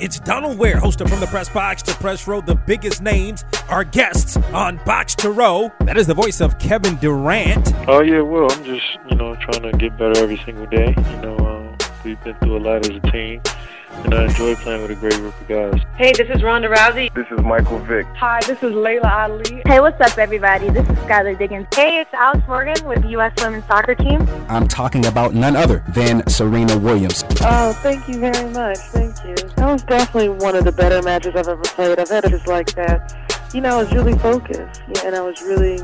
It's Donald Ware, host of From the Press Box to Press Row. The biggest names are guests on Box to Row. That is the voice of Kevin Durant. Oh yeah, well, I'm just you know trying to get better every single day. You know, um, we've been through a lot as a team and I enjoy playing with a great group of guys. Hey, this is Ronda Rousey. This is Michael Vick. Hi, this is Laila Ali. Hey, what's up, everybody? This is Skylar Diggins. Hey, it's Alex Morgan with the U.S. Women's Soccer Team. I'm talking about none other than Serena Williams. Oh, thank you very much. Thank you. That was definitely one of the better matches I've ever played. I've had just like that. You know, I was really focused, and I was really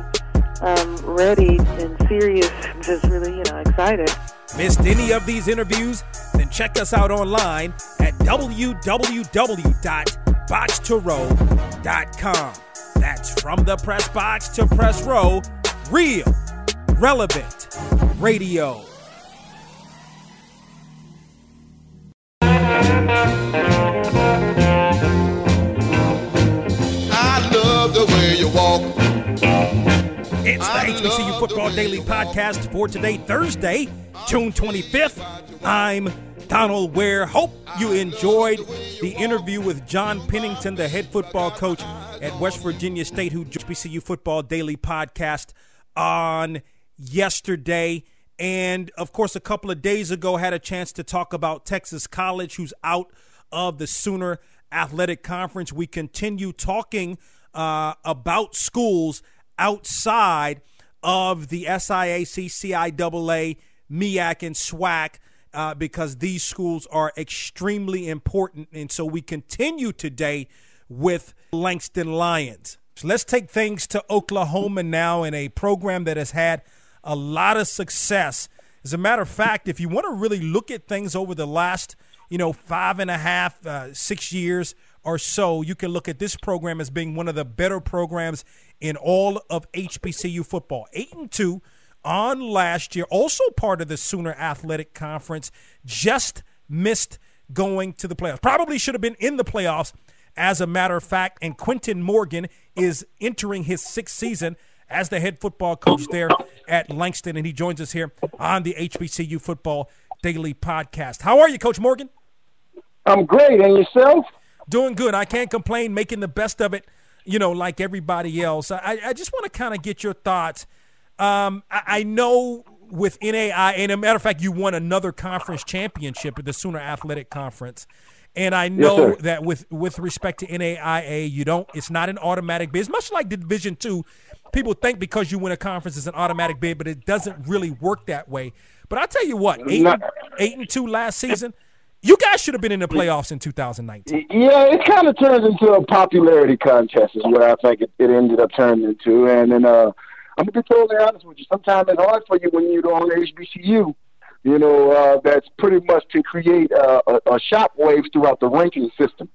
um, ready and serious, and just really, you know, excited. Missed any of these interviews? Then check us out online at www.boxtorow.com. That's from the press box to press row, real, relevant radio. I love the way you walk. It's the HBCU Football Daily Podcast for today, Thursday, June 25th. I'm Donald Ware. Hope you enjoyed the interview with John Pennington, the head football coach at West Virginia State, who HBCU Football Daily Podcast on yesterday. And of course, a couple of days ago, had a chance to talk about Texas College, who's out of the Sooner Athletic Conference. We continue talking uh, about schools outside of the SIAC, CIAA, MEAC, and SWAC uh, because these schools are extremely important. And so we continue today with Langston Lions. So let's take things to Oklahoma now in a program that has had a lot of success. As a matter of fact, if you want to really look at things over the last, you know, five and a half, uh, six years or so, you can look at this program as being one of the better programs in all of HBCU football. Eight and two on last year, also part of the Sooner Athletic Conference, just missed going to the playoffs. Probably should have been in the playoffs, as a matter of fact. And Quentin Morgan is entering his sixth season as the head football coach there at Langston, and he joins us here on the HBCU Football Daily Podcast. How are you, Coach Morgan? I'm great, and yourself? Doing good. I can't complain. Making the best of it, you know, like everybody else. I, I just want to kind of get your thoughts. Um, I, I, know with NAI, and a matter of fact, you won another conference championship at the Sooner Athletic Conference. And I know yes, that with with respect to NAIA, you don't. It's not an automatic bid. It's much like Division Two. People think because you win a conference it's an automatic bid, but it doesn't really work that way. But I tell you what, eight, Not, eight and two last season. You guys should have been in the playoffs in 2019. Yeah, it kind of turns into a popularity contest, is what I think it, it ended up turning into. And then uh, I'm gonna be totally honest with you. Sometimes it's hard for you when you're on HBCU. You know, uh, that's pretty much to create uh, a, a shockwave throughout the ranking system.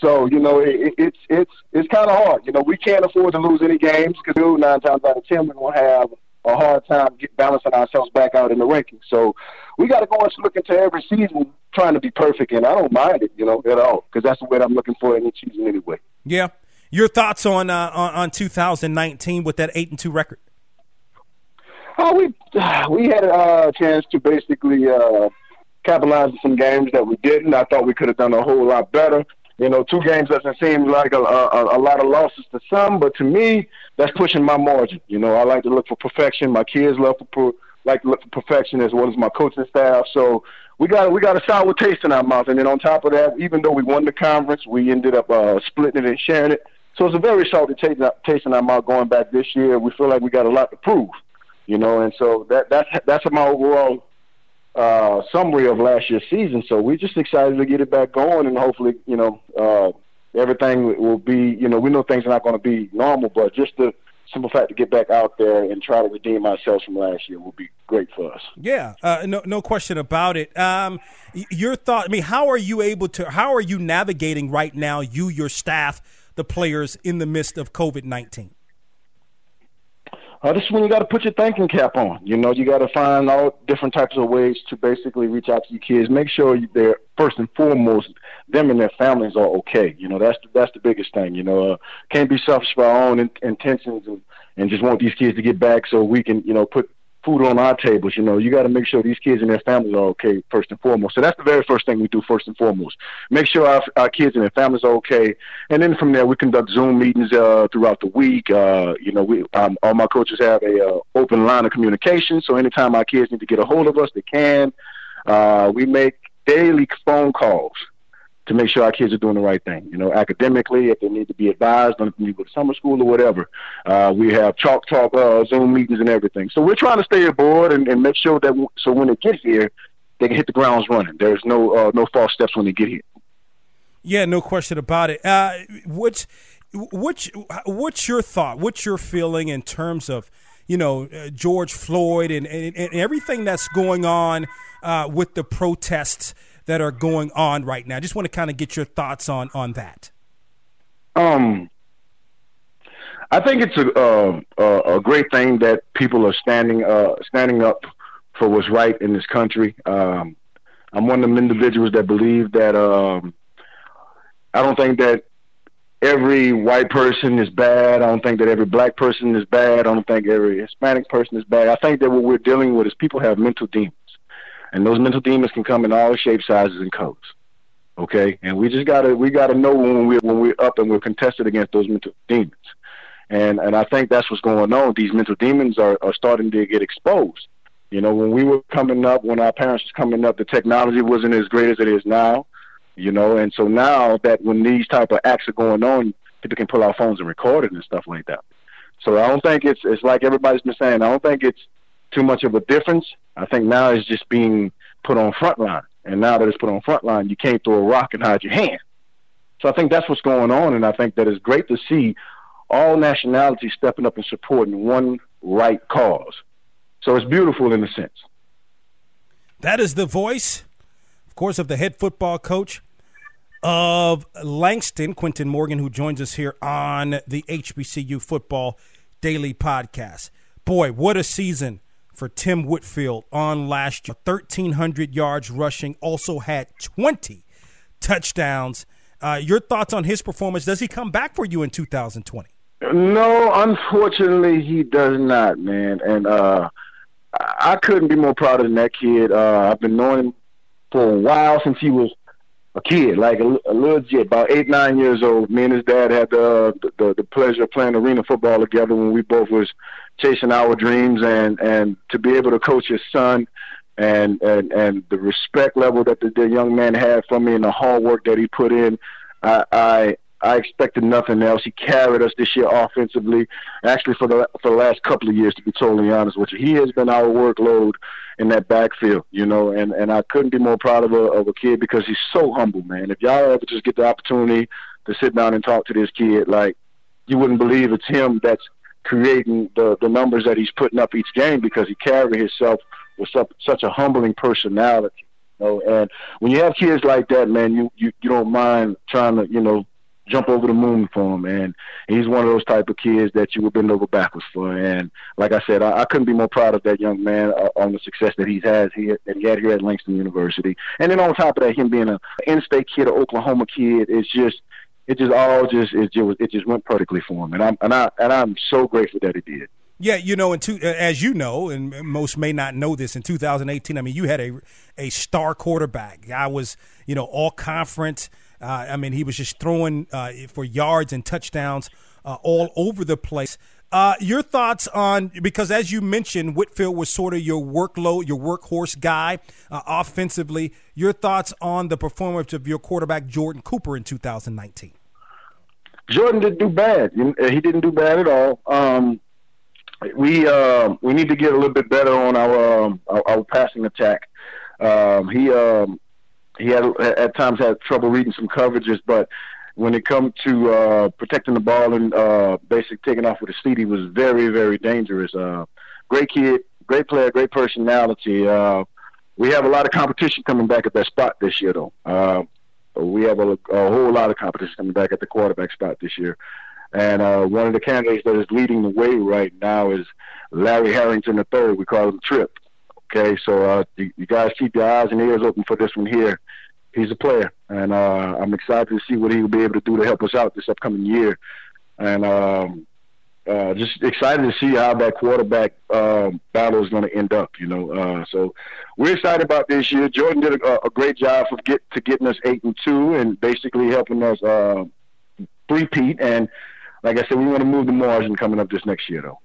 So you know, it, it's it's it's kind of hard. You know, we can't afford to lose any games because nine times out of ten we're gonna have a hard time get balancing ourselves back out in the rankings. So we got to go and look into every season trying to be perfect, and I don't mind it, you know, at all because that's the way I'm looking for in each season anyway. Yeah. Your thoughts on uh, on, on 2019 with that eight and two record? Oh, we we had a chance to basically uh, capitalize on some games that we didn't. I thought we could have done a whole lot better. You know, two games doesn't seem like a, a, a lot of losses to some, but to me, that's pushing my margin. You know, I like to look for perfection. My kids love for like to look for perfection as well as my coaching staff. So we got we got a sour taste in our mouth, and then on top of that, even though we won the conference, we ended up uh, splitting it and sharing it. So it's a very salty taste, taste in our mouth going back this year. We feel like we got a lot to prove, you know, and so that that's that's my overall uh, summary of last year's season. So we're just excited to get it back going, and hopefully, you know, uh, everything will be. You know, we know things are not going to be normal, but just the simple fact to get back out there and try to redeem ourselves from last year will be great for us. Yeah, uh, no, no question about it. Um, your thought? I mean, how are you able to? How are you navigating right now? You, your staff, the players in the midst of COVID nineteen. Uh, this is when you got to put your thinking cap on. You know, you got to find all different types of ways to basically reach out to your kids. Make sure they're first and foremost them and their families are okay. You know, that's the, that's the biggest thing. You know, uh, can't be selfish for our own in, intentions and and just want these kids to get back so we can you know put food on our tables. You know, you got to make sure these kids and their families are okay first and foremost. So that's the very first thing we do first and foremost. Make sure our, our kids and their families are okay, and then from there we conduct Zoom meetings uh, throughout the week. Uh, you know, we um, all my coaches have a uh, open line of communication, so anytime our kids need to get a hold of us, they can. Uh, we make daily phone calls to make sure our kids are doing the right thing. You know, academically, if they need to be advised on need to go to summer school or whatever. Uh, we have chalk talk, uh, Zoom meetings and everything. So we're trying to stay aboard and, and make sure that so when they get here, they can hit the grounds running. There's no uh, no false steps when they get here. Yeah, no question about it. Uh, what's what's what's your thought? What's your feeling in terms of you know uh, George Floyd and, and, and everything that's going on uh, with the protests? That are going on right now. I just want to kind of get your thoughts on on that. Um, I think it's a a great thing that people are standing uh, standing up for what's right in this country. Um, I'm one of them individuals that believe that um, I don't think that every white person is bad. I don't think that every black person is bad. I don't think every Hispanic person is bad. I think that what we're dealing with is people have mental demons. And those mental demons can come in all shapes, sizes, and colors. Okay, and we just gotta we gotta know when we when we're up and we're contested against those mental demons. And and I think that's what's going on. These mental demons are, are starting to get exposed. You know, when we were coming up, when our parents was coming up, the technology wasn't as great as it is now. You know, and so now that when these type of acts are going on, people can pull out phones and record it and stuff like that. So I don't think it's it's like everybody's been saying. I don't think it's too much of a difference. I think now it's just being put on front line. And now that it's put on front line, you can't throw a rock and hide your hand. So I think that's what's going on. And I think that it's great to see all nationalities stepping up and supporting one right cause. So it's beautiful in a sense. That is the voice, of course, of the head football coach of Langston, Quentin Morgan, who joins us here on the HBCU Football Daily Podcast. Boy, what a season for Tim Whitfield on last year. 1,300 yards rushing, also had 20 touchdowns. Uh, your thoughts on his performance? Does he come back for you in 2020? No, unfortunately, he does not, man. And uh, I couldn't be more proud of that kid. Uh, I've been knowing him for a while since he was a kid, like a, a legit, about eight, nine years old. Me and his dad had uh, the, the the pleasure of playing arena football together when we both was chasing our dreams and and to be able to coach his son and and and the respect level that the, the young man had for me and the hard work that he put in I, I I expected nothing else. He carried us this year offensively. Actually, for the for the last couple of years, to be totally honest with you, he has been our workload in that backfield. You know, and and I couldn't be more proud of a of a kid because he's so humble, man. If y'all ever just get the opportunity to sit down and talk to this kid, like you wouldn't believe it's him that's creating the the numbers that he's putting up each game because he carried himself with such, such a humbling personality. You know, and when you have kids like that, man, you, you you don't mind trying to you know jump over the moon for him. And he's one of those type of kids that you would bend over backwards for. And like I said, I, I couldn't be more proud of that young man uh, on the success that he's has here that he had here at Langston University. And then on top of that, him being an in-state kid, an Oklahoma kid, it's just it just all just it just it just went perfectly for him, and I'm and I and I'm so grateful that he did. Yeah, you know, in two, as you know, and most may not know this, in 2018, I mean, you had a a star quarterback. I was, you know, all conference. Uh, I mean, he was just throwing uh, for yards and touchdowns uh, all over the place. Uh, your thoughts on because as you mentioned, Whitfield was sort of your workload, your workhorse guy uh, offensively. Your thoughts on the performance of your quarterback Jordan Cooper in 2019? Jordan didn't do bad. He didn't do bad at all. Um, we uh, we need to get a little bit better on our um, our, our, passing attack. Um, he um, he had at times had trouble reading some coverages, but when it comes to uh, protecting the ball and uh, basically taking off with his feet, he was very very dangerous. Uh, great kid, great player, great personality. Uh, we have a lot of competition coming back at that spot this year, though. Uh, we have a, a whole lot of competition coming back at the quarterback spot this year. And uh, one of the candidates that is leading the way right now is Larry Harrington III. We call him Trip. Okay, so uh, you, guys keep your eyes and ears open for this one here. He's a player, and uh, I'm excited to see what he will be able to do to help us out this upcoming year. And um, uh, just excited to see how that quarterback um, battle is going to end up. You know, uh, so we're excited about this year. Jordan did a, a great job for get to getting us eight and two, and basically helping us uh, repeat. And like I said, we want to move the margin coming up this next year, though.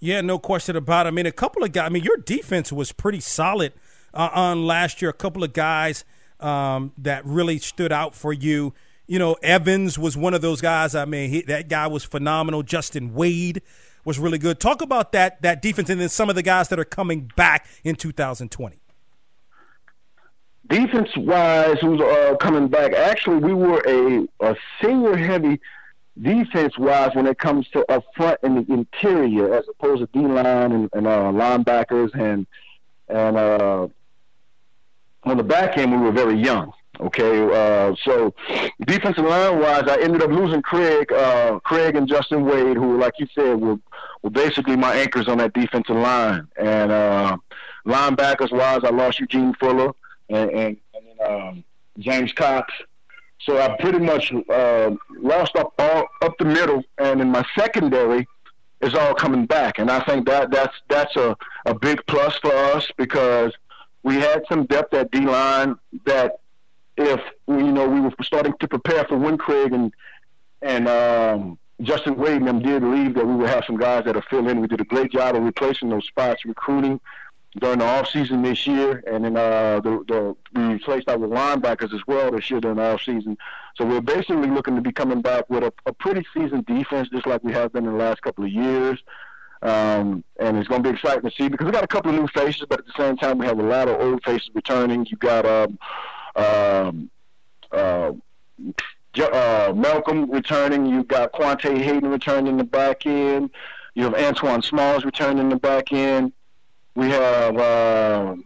Yeah, no question about it. I mean, a couple of guys. I mean, your defense was pretty solid uh, on last year. A couple of guys um, that really stood out for you. You know, Evans was one of those guys. I mean, he, that guy was phenomenal. Justin Wade was really good. Talk about that that defense, and then some of the guys that are coming back in 2020. Defense wise, who's uh, coming back? Actually, we were a, a senior heavy defense wise when it comes to up front and the interior, as opposed to D line and, and uh, linebackers and and uh, on the back end we were very young. Okay, uh, so defensive line wise, I ended up losing Craig, uh, Craig and Justin Wade, who, like you said, were were basically my anchors on that defensive line. And uh, linebackers wise, I lost Eugene Fuller and and, and um, James Cox. So I pretty much uh, lost up all up the middle, and in my secondary is all coming back. And I think that that's that's a, a big plus for us because we had some depth at D line that if you know we were starting to prepare for when Craig and and um, Justin Wade and them did leave, that we would have some guys that'll fill in. We did a great job of replacing those spots, recruiting during the off season this year, and then uh, the, the we replaced out with linebackers as well this year during the off season. So we're basically looking to be coming back with a, a pretty seasoned defense, just like we have been in the last couple of years. Um, and it's going to be exciting to see because we got a couple of new faces, but at the same time we have a lot of old faces returning. You got um, um, uh, uh, Malcolm returning. You've got Quante Hayden returning in the back end. You have Antoine Smalls returning in the back end. We have uh,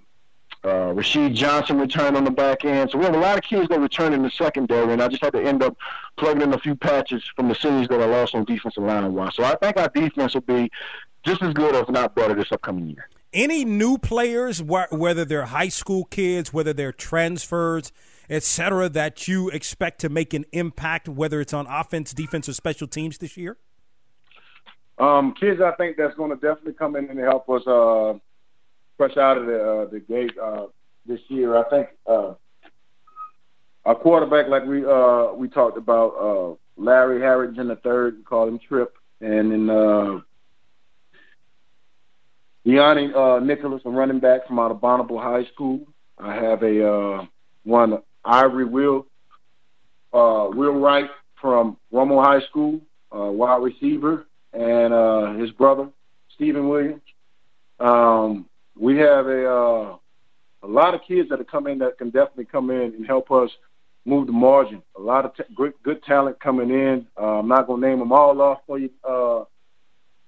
uh, Rashid Johnson return on the back end. So we have a lot of kids that return in the secondary, and I just had to end up plugging in a few patches from the seniors that I lost on defensive line wise. So I think our defense will be just as good, if not better, this upcoming year. Any new players, whether they're high school kids, whether they're transfers, etc., that you expect to make an impact, whether it's on offense, defense, or special teams this year? Um, kids, I think that's going to definitely come in and help us uh, fresh out of the uh, the gate uh, this year. I think uh, our quarterback, like we uh, we talked about, uh, Larry Harrington the third, we call him Trip, and then uh, Yanni uh, Nicholas, a running back from out of Bonneville High School. I have a uh, one Ivory Will uh, Will Wright from Romo High School, uh, wide receiver, and uh, his brother Stephen Williams. Um, we have a uh, a lot of kids that are coming that can definitely come in and help us move the margin. A lot of t- good, good talent coming in. Uh, I'm not to name them all off for you, uh,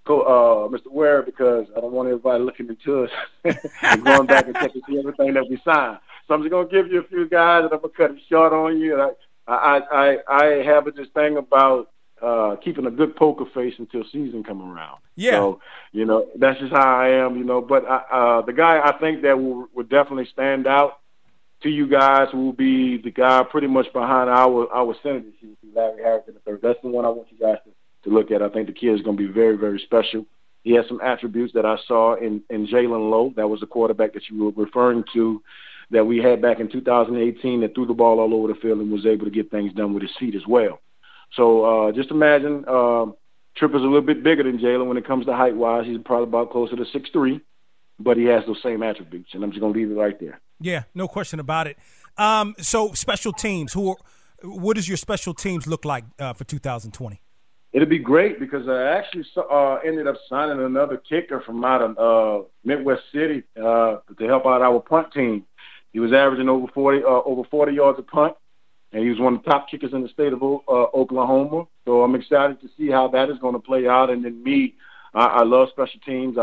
go, uh, Mr. Ware, because I don't want everybody looking into us and going back and checking see everything that we signed. So I'm just to give you a few guys, and I'm to cut it short on you. I, I, I, I have this thing about uh, keeping a good poker face until season come around. Yeah. So, you know, that's just how I am, you know. But I, uh, the guy I think that will, will definitely stand out to you guys will be the guy pretty much behind our our year, Larry Harrison the third. That's the one I want you guys to, to look at. I think the kid is going to be very, very special. He has some attributes that I saw in, in Jalen Lowe. That was the quarterback that you were referring to that we had back in 2018 that threw the ball all over the field and was able to get things done with his feet as well. So uh, just imagine uh, Tripp is a little bit bigger than Jalen when it comes to height wise. He's probably about closer to six three, but he has those same attributes, and I'm just gonna leave it right there. Yeah, no question about it. Um, so special teams, who, are, what does your special teams look like uh, for 2020? It'll be great because I actually uh, ended up signing another kicker from out of uh, Midwest City uh, to help out our punt team. He was averaging over 40 uh, over 40 yards a punt and he was one of the top kickers in the state of uh, Oklahoma. So I'm excited to see how that is going to play out. And then me, I, I love special teams. I,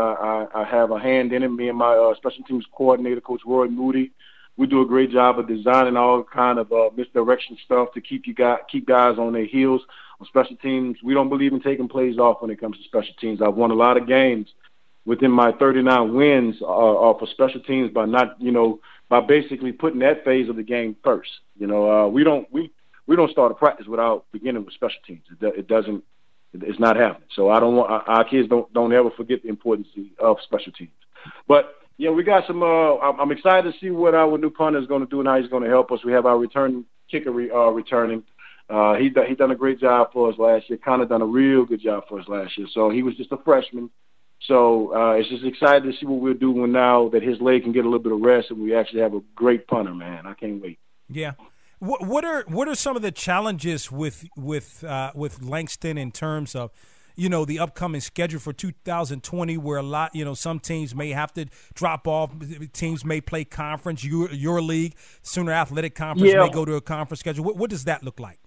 I, I have a hand in it. Me and my uh, special teams coordinator, Coach Roy Moody, we do a great job of designing all kind of uh, misdirection stuff to keep you guys keep guys on their heels on special teams. We don't believe in taking plays off when it comes to special teams. I've won a lot of games within my 39 wins uh, uh, for special teams by not, you know, by basically putting that phase of the game first. You know, uh, we don't we we don't start a practice without beginning with special teams. It, it doesn't It's not happening. So I don't want our kids don't don't ever forget the importance of special teams. But yeah, we got some. Uh, I'm excited to see what our new punter is going to do and how he's going to help us. We have our return kicker uh, returning. Uh, he he done a great job for us last year. Kind of done a real good job for us last year. So he was just a freshman. So uh, it's just excited to see what we're doing now that his leg can get a little bit of rest and we actually have a great punter. Man, I can't wait. Yeah. What, what are what are some of the challenges with with uh, with Langston in terms of you know the upcoming schedule for 2020 where a lot you know some teams may have to drop off teams may play conference your your league sooner athletic conference yeah. may go to a conference schedule what, what does that look like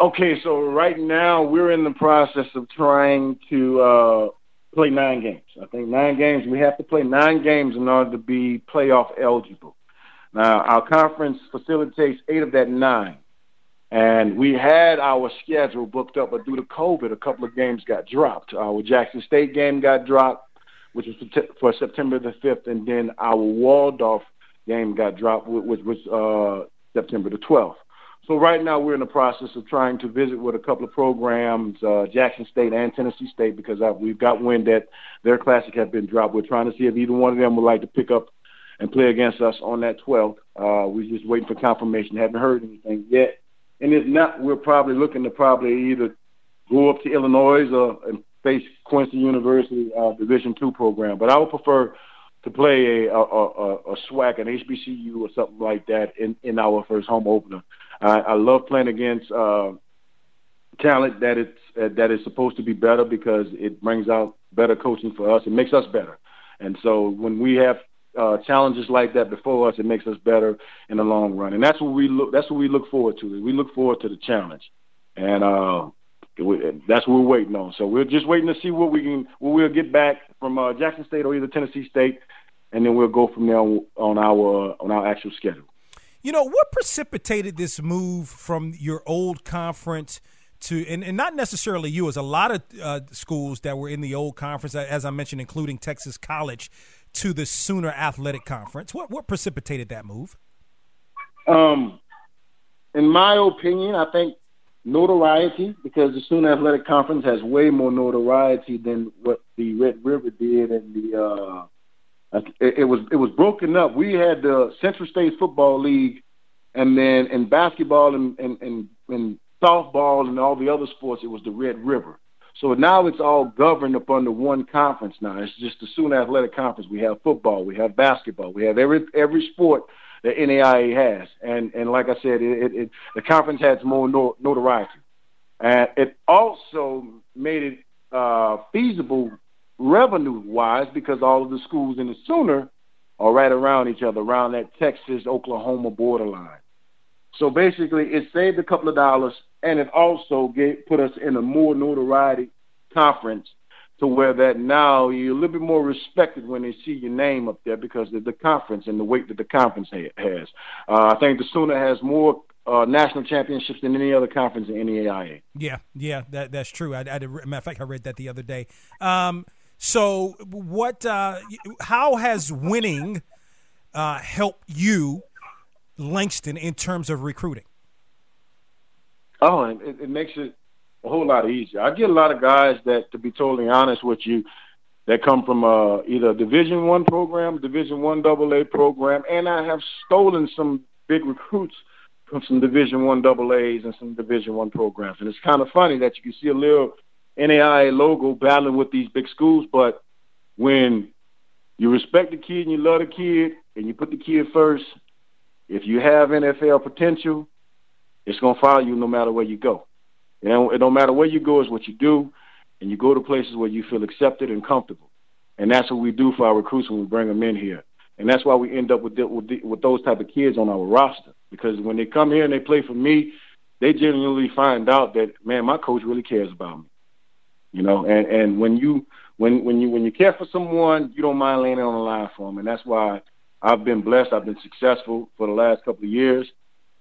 okay so right now we're in the process of trying to uh, play nine games i think nine games we have to play nine games in order to be playoff eligible now our conference facilitates eight of that nine and we had our schedule booked up, but due to COVID, a couple of games got dropped. Our Jackson State game got dropped, which was for September the 5th, and then our Waldorf game got dropped, which was uh, September the 12th. So right now we're in the process of trying to visit with a couple of programs, uh, Jackson State and Tennessee State, because uh, we've got wind that their classic have been dropped. We're trying to see if either one of them would like to pick up and play against us on that 12th. Uh, we're just waiting for confirmation. Haven't heard anything yet and if not, we're probably looking to probably either go up to Illinois or and face Quincy University uh, Division two program. But I would prefer to play a a, a, a SWAC, an HBCU, or something like that in in our first home opener. I, I love playing against uh, talent that it's uh, that is supposed to be better because it brings out better coaching for us. It makes us better. And so when we have uh, challenges like that before us, it makes us better in the long run. And that's what we look. That's what we look forward to. We look forward to the challenge, and uh, that's what we're waiting on. So we're just waiting to see what we can, what we'll get back from uh, Jackson State or either Tennessee State, and then we'll go from there on, on our uh, on our actual schedule. You know what precipitated this move from your old conference? to and, and not necessarily you as a lot of uh, schools that were in the old conference as i mentioned including texas college to the Sooner Athletic Conference. What what precipitated that move? Um, in my opinion, I think notoriety because the Sooner Athletic Conference has way more notoriety than what the Red River did, and the uh, it, it was it was broken up. We had the Central States Football League, and then in basketball and and, and, and softball and all the other sports, it was the Red River. So now it's all governed up under one conference now. It's just the Sooner Athletic Conference. We have football, we have basketball, we have every every sport that NAIA has. And and like I said, it, it, it the conference has more notoriety. And it also made it uh, feasible revenue-wise because all of the schools in the Sooner are right around each other, around that Texas-Oklahoma borderline. So basically, it saved a couple of dollars and it also get, put us in a more notoriety conference to where that now you're a little bit more respected when they see your name up there because of the conference and the weight that the conference ha- has. Uh, I think the Sooner has more uh, national championships than any other conference in NAIA. Yeah, yeah, that, that's true. I, I, matter of fact, I read that the other day. Um, so, what? Uh, how has winning uh, helped you, Langston, in terms of recruiting? Oh, it, it makes it a whole lot easier. I get a lot of guys that, to be totally honest with you, that come from uh, either Division One program, Division One Double A program, and I have stolen some big recruits from some Division One Double A's and some Division One programs. And it's kind of funny that you can see a little NAIA logo battling with these big schools, but when you respect the kid and you love the kid and you put the kid first, if you have NFL potential, it's gonna follow you no matter where you go. Know, it don't matter where you go, it's what you do, and you go to places where you feel accepted and comfortable. And that's what we do for our recruits when we bring them in here. And that's why we end up with the, with, the, with those type of kids on our roster because when they come here and they play for me, they genuinely find out that man, my coach really cares about me. You know, and and when you when when you when you care for someone, you don't mind laying on the line for them, and that's why I've been blessed. I've been successful for the last couple of years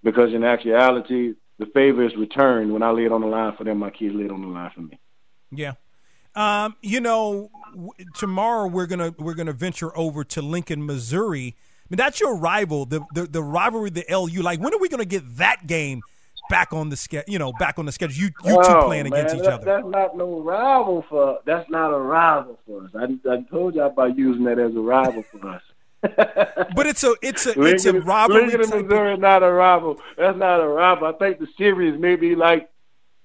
because in actuality, the favor is returned when I lay it on the line for them. My kids lay it on the line for me. Yeah. Um, you know, w- tomorrow we're gonna we're gonna venture over to Lincoln, Missouri. I mean, that's your rival, the, the the rivalry, the LU. Like, when are we gonna get that game back on the schedule. You know, back on the schedule. You you oh, two playing man, against each that, other. That's not no rival for. That's not a rival for us. I, I told you about using that as a rival for us. but it's a it's a Lincoln, it's a rivalry. Lincoln, type Missouri, is not a rival. That's not a rival. I think the series may be like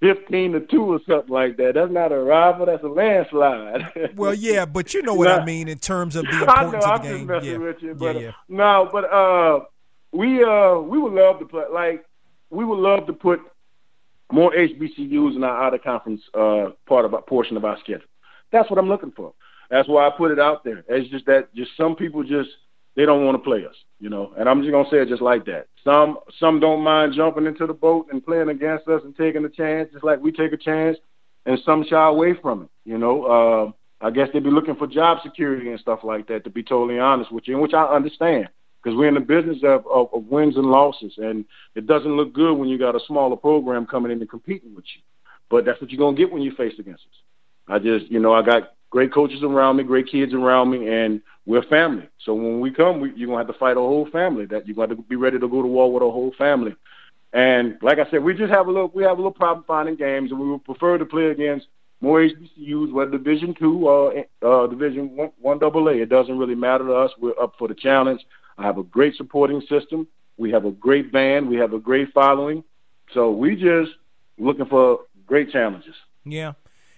fifteen to two or something like that. That's not a rival. That's a landslide. well, yeah, but you know what I mean in terms of the importance I know, of the I'm game. Just messing yeah. with you, but, yeah, yeah. No, but uh, we uh we would love to put like we would love to put more HBCUs in our out of conference uh part of our portion of our schedule. That's what I'm looking for. That's why I put it out there. It's just that just some people just they don't want to play us, you know. And I'm just gonna say it just like that. Some some don't mind jumping into the boat and playing against us and taking a chance, just like we take a chance. And some shy away from it, you know. Uh, I guess they'd be looking for job security and stuff like that. To be totally honest with you, and which I understand because we're in the business of, of, of wins and losses, and it doesn't look good when you got a smaller program coming in and competing with you. But that's what you're gonna get when you face against us. I just, you know, I got great coaches around me, great kids around me, and we're family. So when we come, we, you're gonna have to fight a whole family. That you're gonna have to be ready to go to war with a whole family. And like I said, we just have a little, we have a little problem finding games, and we would prefer to play against more HBCUs, whether Division two or uh, Division one, double A. It doesn't really matter to us. We're up for the challenge. I have a great supporting system. We have a great band. We have a great following. So we just looking for great challenges. Yeah,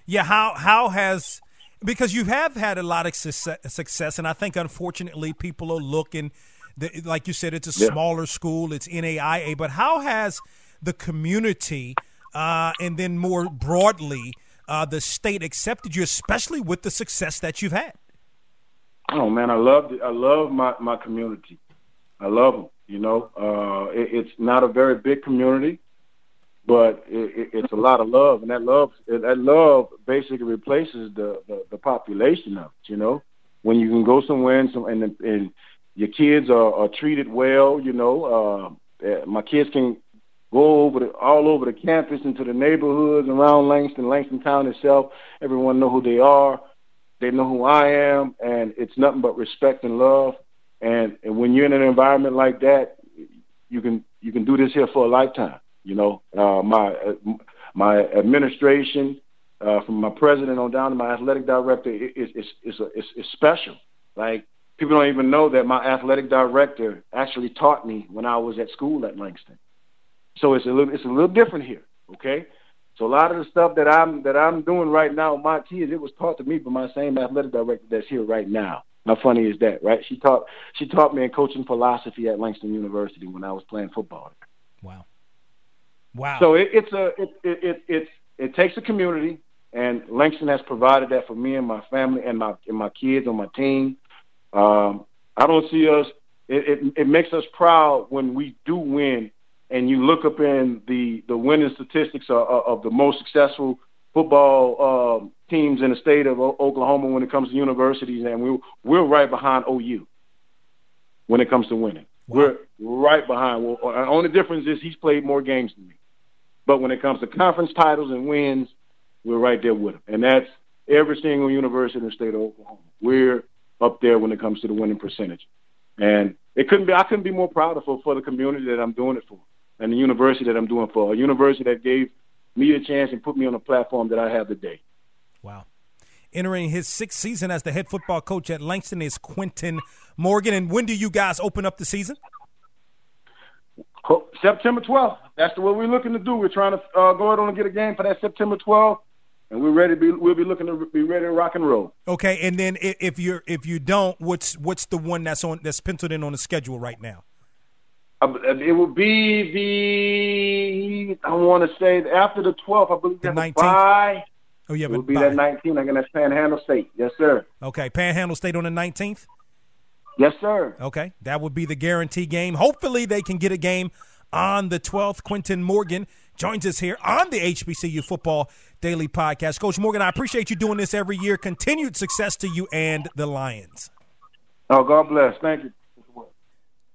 yeah. How how has because you have had a lot of success, success and I think unfortunately people are looking. The, like you said, it's a Yeah. smaller school. It's NAIA, but how has the community uh, and then more broadly uh, the state accepted you, especially with the success that you've had? Oh man, I love I love my my community. I love them. You know, uh, it, it's not a very big community, but it, it, it's a lot of love, and that love that love basically replaces the the, the population of it. You know, when you can go somewhere and some and, and your kids are, are treated well. You know, uh, uh, my kids can go over the, all over the campus into the neighborhoods around Langston, Langston Town itself. Everyone know who they are. They know who I am, and it's nothing but respect and love. And, and when you're in an environment like that, you can you can do this here for a lifetime. You know, uh, my uh, my administration, uh, from my president on down to my athletic director, it, it's it's it's, a, it's it's special. Like people don't even know that my athletic director actually taught me when I was at school at Langston. So it's a little it's a little different here. Okay. So a lot of the stuff that I'm that I'm doing right now with my kids, it was taught to me by my same athletic director that's here right now. How funny is that, right? She taught she taught me in coaching philosophy at Langston University when I was playing football. Wow. Wow. So it, it's a it it it it, it takes a community, and Langston has provided that for me and my family and my and my kids on my team. Um, I don't see us. It, it it makes us proud when we do win, and you look up in the the winning statistics of, of the most successful football um, teams in the state of o- Oklahoma when it comes to universities, and we we're right behind OU when it comes to winning. We're right behind. Well, the only difference is he's played more games than me. But when it comes to conference titles and wins, we're right there with him. And that's every single university in the state of Oklahoma. We're up there when it comes to the winning percentage. And it couldn't be I couldn't be more proud of for, for the community that I'm doing it for and the university that I'm doing for. A university that gave me a chance and put me on a platform that I have today. Wow. Entering his sixth season as the head football coach at Langston is Quentin Morgan. And when do you guys open up the season? September 12th. That's what we're looking to do. We're trying to uh, go out and get a game for that September 12th, and we're ready. To be, we'll be looking to be ready to rock and roll. Okay, and then if you're if you don't, what's what's the one that's on that's penciled in on the schedule right now? Uh, It will be the I want to say after the 12th. I believe The 19th? Bye. Oh, yeah, It will be bye. that 19th. I'm going to Panhandle State. Yes, sir. Okay, Panhandle State on the nineteenth. Yes, sir. Okay, that would be the guarantee game. Hopefully, they can get a game on the 12th. Quentin Morgan joins us here on the HBCU Football Daily Podcast. Coach Morgan, I appreciate you doing this every year. Continued success to you and the Lions. Oh, God bless. Thank you.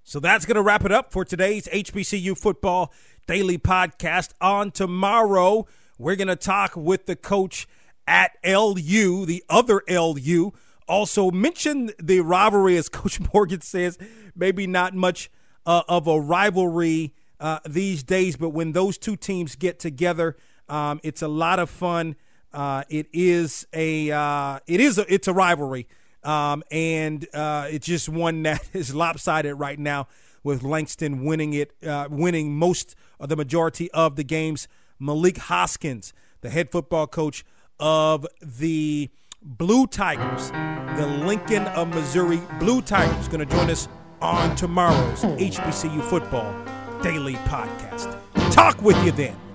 So that's going to wrap it up for today's HBCU Football Daily Podcast. On tomorrow, we're going to talk with the coach at LU, the other LU. Also, mention the rivalry, as Coach Morgan says, maybe not much uh, of a rivalry uh, these days, but when those two teams get together, um, it's a lot of fun. Uh, it is a uh, it is a it's a rivalry, um, and uh, it's just one that is lopsided right now with Langston winning it, uh, winning most of the majority of the games. Malik Hoskins, the head football coach of the Blue Tigers, the Lincoln of Missouri Blue Tigers, going to join us on tomorrow's HBCU Football Daily Podcast. Talk with you then.